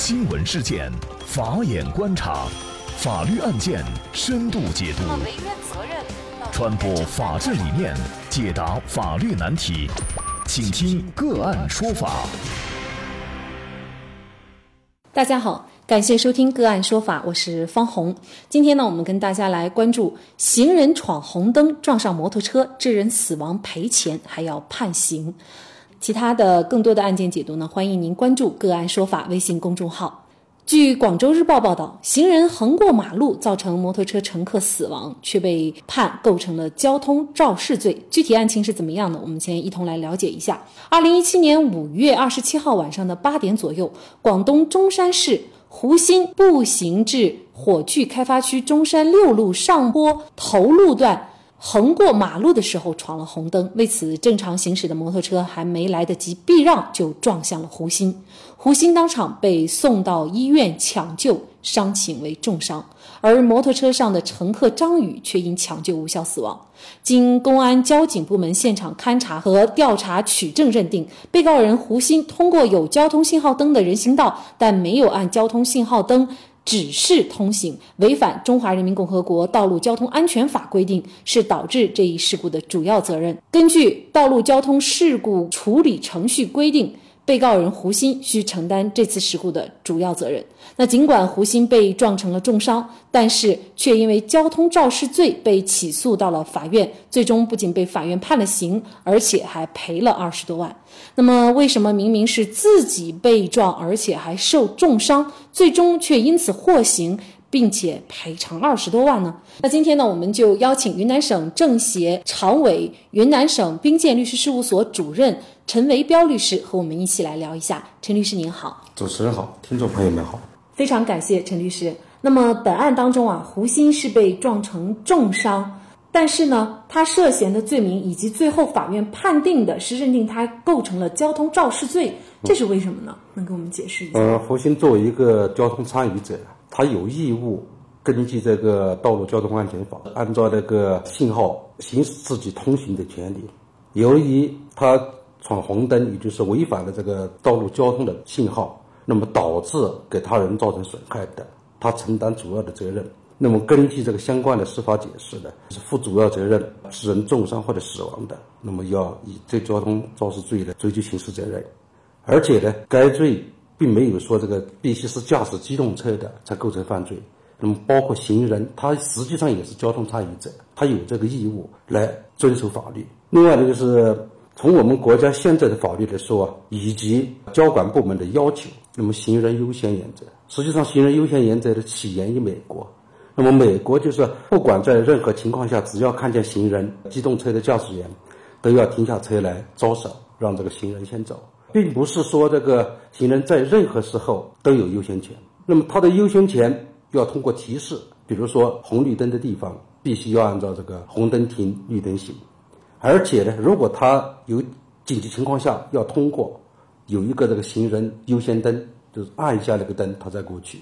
新闻事件，法眼观察，法律案件深度解读，传播法治理念，解答法律难题，请听个案说法。大家好，感谢收听个案说法，我是方红。今天呢，我们跟大家来关注行人闯红灯撞上摩托车致人死亡赔钱还要判刑。其他的更多的案件解读呢，欢迎您关注个案说法微信公众号。据广州日报报道，行人横过马路造成摩托车乘客死亡，却被判构成了交通肇事罪。具体案情是怎么样的？我们先一同来了解一下。二零一七年五月二十七号晚上的八点左右，广东中山市湖心步行至火炬开发区中山六路上坡头路段。横过马路的时候闯了红灯，为此正常行驶的摩托车还没来得及避让，就撞向了胡鑫。胡鑫当场被送到医院抢救，伤情为重伤。而摩托车上的乘客张宇却因抢救无效死亡。经公安交警部门现场勘查和调查取证认定，被告人胡鑫通过有交通信号灯的人行道，但没有按交通信号灯。指示通行违反《中华人民共和国道路交通安全法》规定，是导致这一事故的主要责任。根据《道路交通事故处理程序规定》。被告人胡鑫需承担这次事故的主要责任。那尽管胡鑫被撞成了重伤，但是却因为交通肇事罪被起诉到了法院，最终不仅被法院判了刑，而且还赔了二十多万。那么，为什么明明是自己被撞，而且还受重伤，最终却因此获刑？并且赔偿二十多万呢？那今天呢，我们就邀请云南省政协常委、云南省兵谏律师事务所主任陈维彪律师和我们一起来聊一下。陈律师您好，主持人好，听众朋友们好，非常感谢陈律师。那么本案当中啊，胡鑫是被撞成重伤，但是呢，他涉嫌的罪名以及最后法院判定的是认定他构成了交通肇事罪，这是为什么呢？能给我们解释一下？呃，胡鑫作为一个交通参与者。他有义务根据这个《道路交通安全法》，按照这个信号行使自己通行的权利。由于他闯红灯，也就是违反了这个道路交通的信号，那么导致给他人造成损害的，他承担主要的责任。那么根据这个相关的司法解释呢，是负主要责任致人重伤或者死亡的，那么要以这交通肇事罪的追究刑事责任。而且呢，该罪。并没有说这个必须是驾驶机动车的才构成犯罪，那么包括行人，他实际上也是交通参与者，他有这个义务来遵守法律。另外呢，就是从我们国家现在的法律来说啊，以及交管部门的要求，那么行人优先原则，实际上行人优先原则的起源于美国。那么美国就是不管在任何情况下，只要看见行人、机动车的驾驶员，都要停下车来招手，让这个行人先走。并不是说这个行人在任何时候都有优先权，那么他的优先权要通过提示，比如说红绿灯的地方必须要按照这个红灯停，绿灯行，而且呢，如果他有紧急情况下要通过，有一个这个行人优先灯，就是按一下那个灯，他再过去。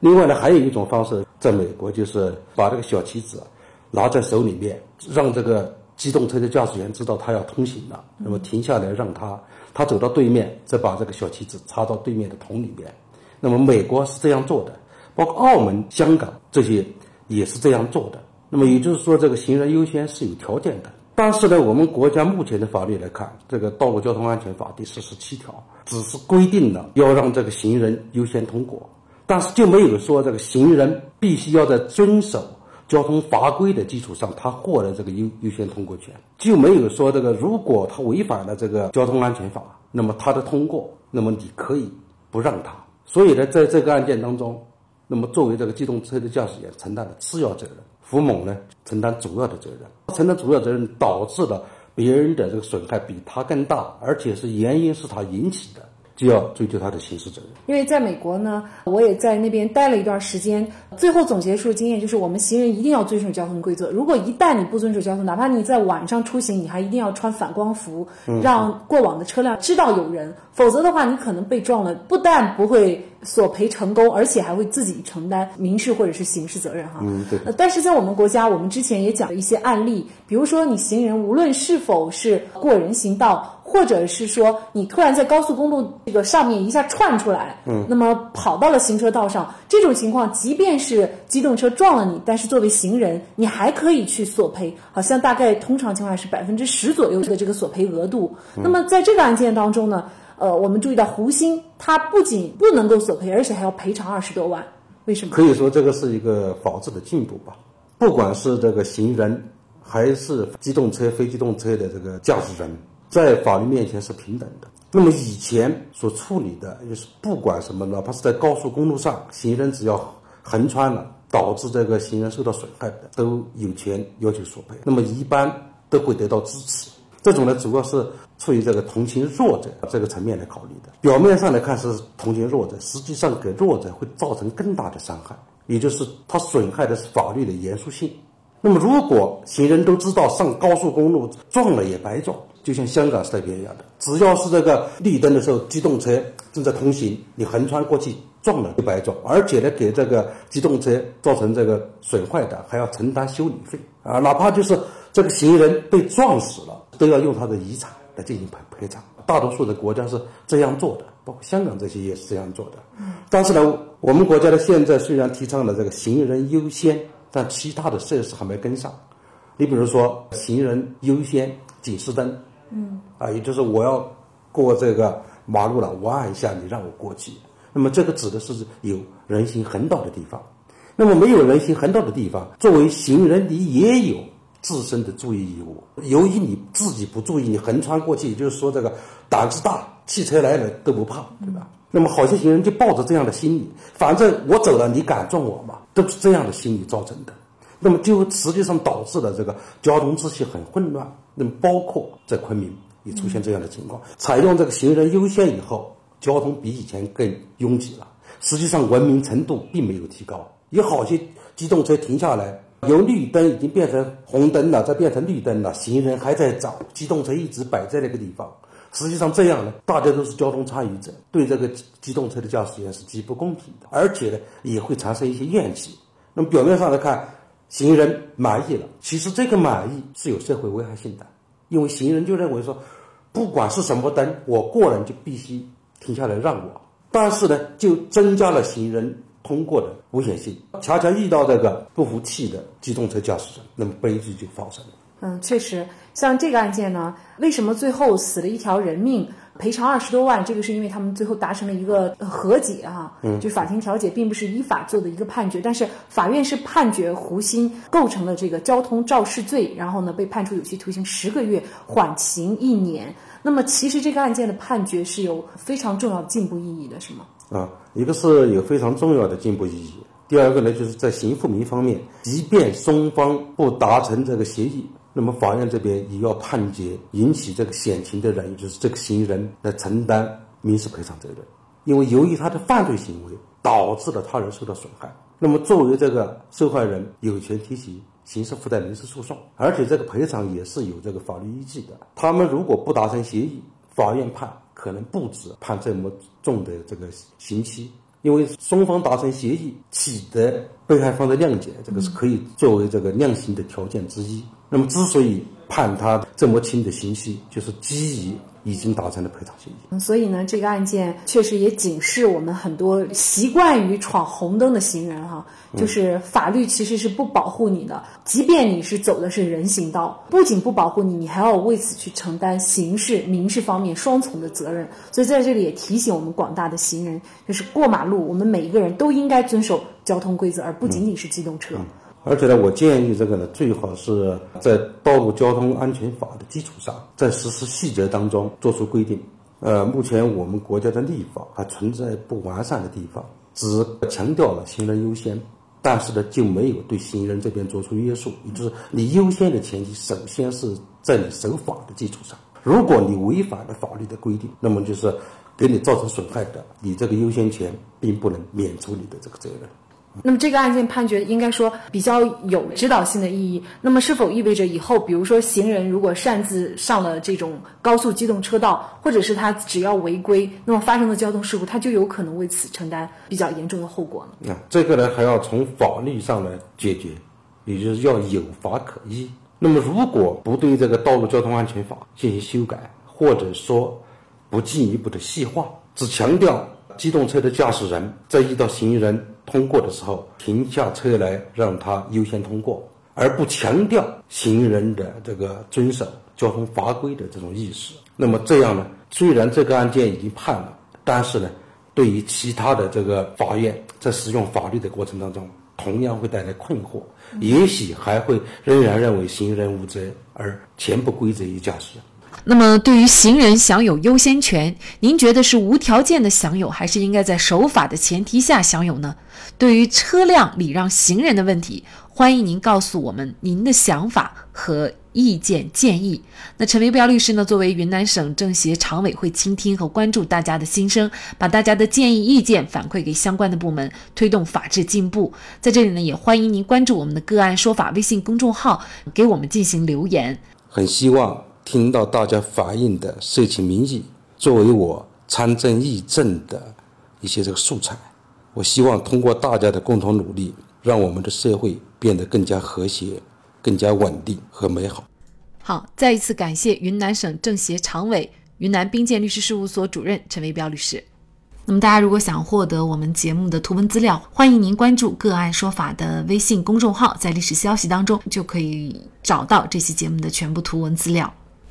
另外呢，还有一种方式，在美国就是把这个小旗子拿在手里面，让这个机动车的驾驶员知道他要通行了，那么停下来让他。他走到对面，再把这个小旗子插到对面的桶里面。那么美国是这样做的，包括澳门、香港这些也是这样做的。那么也就是说，这个行人优先是有条件的。但是呢，我们国家目前的法律来看，这个《道路交通安全法》第四十七条只是规定了要让这个行人优先通过，但是就没有说这个行人必须要在遵守。交通法规的基础上，他获得这个优优先通过权，就没有说这个如果他违反了这个交通安全法，那么他的通过，那么你可以不让他。所以呢，在这个案件当中，那么作为这个机动车的驾驶员承担了次要责任，胡某呢承担主要的责任，承担主要责任导致了别人的这个损害比他更大，而且是原因是他引起的。就要追究他的刑事责任。因为在美国呢，我也在那边待了一段时间，最后总结出经验就是，我们行人一定要遵守交通规则。如果一旦你不遵守交通，哪怕你在晚上出行，你还一定要穿反光服，让过往的车辆知道有人，否则的话，你可能被撞了，不但不会索赔成功，而且还会自己承担民事或者是刑事责任哈。嗯，对。但是在我们国家，我们之前也讲了一些案例，比如说你行人无论是否是过人行道。或者是说你突然在高速公路这个上面一下窜出来，嗯，那么跑到了行车道上，这种情况，即便是机动车撞了你，但是作为行人，你还可以去索赔，好像大概通常情况下是百分之十左右的这个索赔额度。那么在这个案件当中呢，呃，我们注意到胡鑫他不仅不能够索赔，而且还要赔偿二十多万，为什么？可以说这个是一个法治的进步吧。不管是这个行人，还是机动车、非机动车的这个驾驶人。在法律面前是平等的。那么以前所处理的，就是不管什么，哪怕是在高速公路上，行人只要横穿了，导致这个行人受到损害的，都有权要求索赔。那么一般都会得到支持。这种呢，主要是出于这个同情弱者这个层面来考虑的。表面上来看是同情弱者，实际上给弱者会造成更大的伤害，也就是他损害的是法律的严肃性。那么如果行人都知道上高速公路撞了也白撞。就像香港那边一样的，只要是这个绿灯的时候，机动车正在通行，你横穿过去撞了就白撞，而且呢，给这个机动车造成这个损坏的还要承担修理费啊，哪怕就是这个行人被撞死了，都要用他的遗产来进行赔赔偿。大多数的国家是这样做的，包括香港这些也是这样做的。但是呢，我们国家的现在虽然提倡了这个行人优先，但其他的设施还没跟上。你比如说，行人优先警示灯。嗯，啊，也就是我要过这个马路了，我按一下，你让我过去。那么这个指的是有人行横道的地方。那么没有人行横道的地方，作为行人，你也有自身的注意义务。由于你自己不注意，你横穿过去，也就是说这个胆子大，汽车来了都不怕，对吧？那么好些行人就抱着这样的心理，反正我走了，你敢撞我吗？都是这样的心理造成的。那么就实际上导致了这个交通秩序很混乱。那么包括在昆明也出现这样的情况，采用这个行人优先以后，交通比以前更拥挤了。实际上文明程度并没有提高，有好些机动车停下来，由绿灯已经变成红灯了，再变成绿灯了，行人还在找，机动车一直摆在那个地方。实际上这样呢，大家都是交通参与者，对这个机动车的驾驶员是极不公平的，而且呢也会产生一些怨气。那么表面上来看。行人满意了，其实这个满意是有社会危害性的，因为行人就认为说，不管是什么灯，我过人就必须停下来让我，但是呢，就增加了行人通过的危险性，恰恰遇到这个不服气的机动车驾驶人，那么悲剧就发生了。嗯，确实，像这个案件呢，为什么最后死了一条人命？赔偿二十多万，这个是因为他们最后达成了一个和解啊，就法庭调解，并不是依法做的一个判决，但是法院是判决胡鑫构成了这个交通肇事罪，然后呢被判处有期徒刑十个月，缓刑一年。那么其实这个案件的判决是有非常重要的进步意义的，是吗？啊，一个是有非常重要的进步意义，第二个呢就是在刑复民方面，即便双方不达成这个协议。那么法院这边也要判决引起这个险情的人，就是这个嫌疑人来承担民事赔偿责任，因为由于他的犯罪行为导致了他人受到损害。那么作为这个受害人，有权提起刑事附带民事诉讼，而且这个赔偿也是有这个法律依据的。他们如果不达成协议，法院判可能不止判这么重的这个刑期，因为双方达成协议，取得被害方的谅解，这个是可以作为这个量刑的条件之一。那么，之所以判他这么轻的刑期，就是基于已经达成了赔偿协议。所以呢，这个案件确实也警示我们很多习惯于闯红灯的行人哈，就是法律其实是不保护你的，即便你是走的是人行道，不仅不保护你，你还要为此去承担刑事、民事方面双重的责任。所以在这里也提醒我们广大的行人，就是过马路，我们每一个人都应该遵守交通规则，而不仅仅是机动车。而且呢，我建议这个呢，最好是在《道路交通安全法》的基础上，在实施细则当中做出规定。呃，目前我们国家的立法还存在不完善的地方，只强调了行人优先，但是呢，就没有对行人这边做出约束。也就是你优先的前提，首先是在你守法的基础上。如果你违反了法律的规定，那么就是给你造成损害的，你这个优先权并不能免除你的这个责任。那么这个案件判决应该说比较有指导性的意义。那么是否意味着以后，比如说行人如果擅自上了这种高速机动车道，或者是他只要违规，那么发生的交通事故，他就有可能为此承担比较严重的后果呢？那，这个呢还要从法律上来解决，也就是要有法可依。那么如果不对这个《道路交通安全法》进行修改，或者说不进一步的细化，只强调机动车的驾驶人在遇到行人通过的时候停下车来让他优先通过，而不强调行人的这个遵守交通法规的这种意识。那么这样呢？虽然这个案件已经判了，但是呢，对于其他的这个法院在使用法律的过程当中，同样会带来困惑，也许还会仍然认为行人无责，而全部归责于驾驶。那么，对于行人享有优先权，您觉得是无条件的享有，还是应该在守法的前提下享有呢？对于车辆礼让行人的问题，欢迎您告诉我们您的想法和意见建议。那陈维彪律师呢，作为云南省政协常委，会倾听和关注大家的心声，把大家的建议意见反馈给相关的部门，推动法治进步。在这里呢，也欢迎您关注我们的个案说法微信公众号，给我们进行留言。很希望。听到大家反映的社情民意，作为我参政议政的一些这个素材，我希望通过大家的共同努力，让我们的社会变得更加和谐、更加稳定和美好。好，再一次感谢云南省政协常委、云南冰鉴律师事务所主任陈维彪律师。那么，大家如果想获得我们节目的图文资料，欢迎您关注“个案说法”的微信公众号，在历史消息当中就可以找到这期节目的全部图文资料。